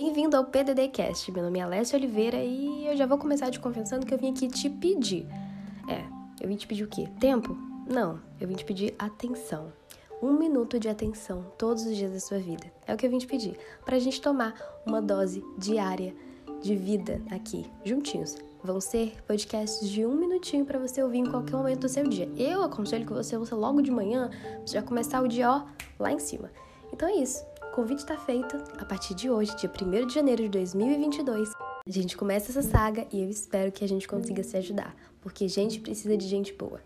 Bem-vindo ao PDDcast. Meu nome é Alessia Oliveira e eu já vou começar te confessando que eu vim aqui te pedir. É, eu vim te pedir o quê? Tempo? Não, eu vim te pedir atenção. Um minuto de atenção todos os dias da sua vida. É o que eu vim te pedir. Pra gente tomar uma dose diária de vida aqui, juntinhos. Vão ser podcasts de um minutinho para você ouvir em qualquer momento do seu dia. Eu aconselho que você ouça logo de manhã, pra já começar o dia ó, lá em cima. Então é isso. O convite está feito. A partir de hoje, dia 1 de janeiro de 2022, a gente começa essa saga e eu espero que a gente consiga se ajudar, porque gente precisa de gente boa.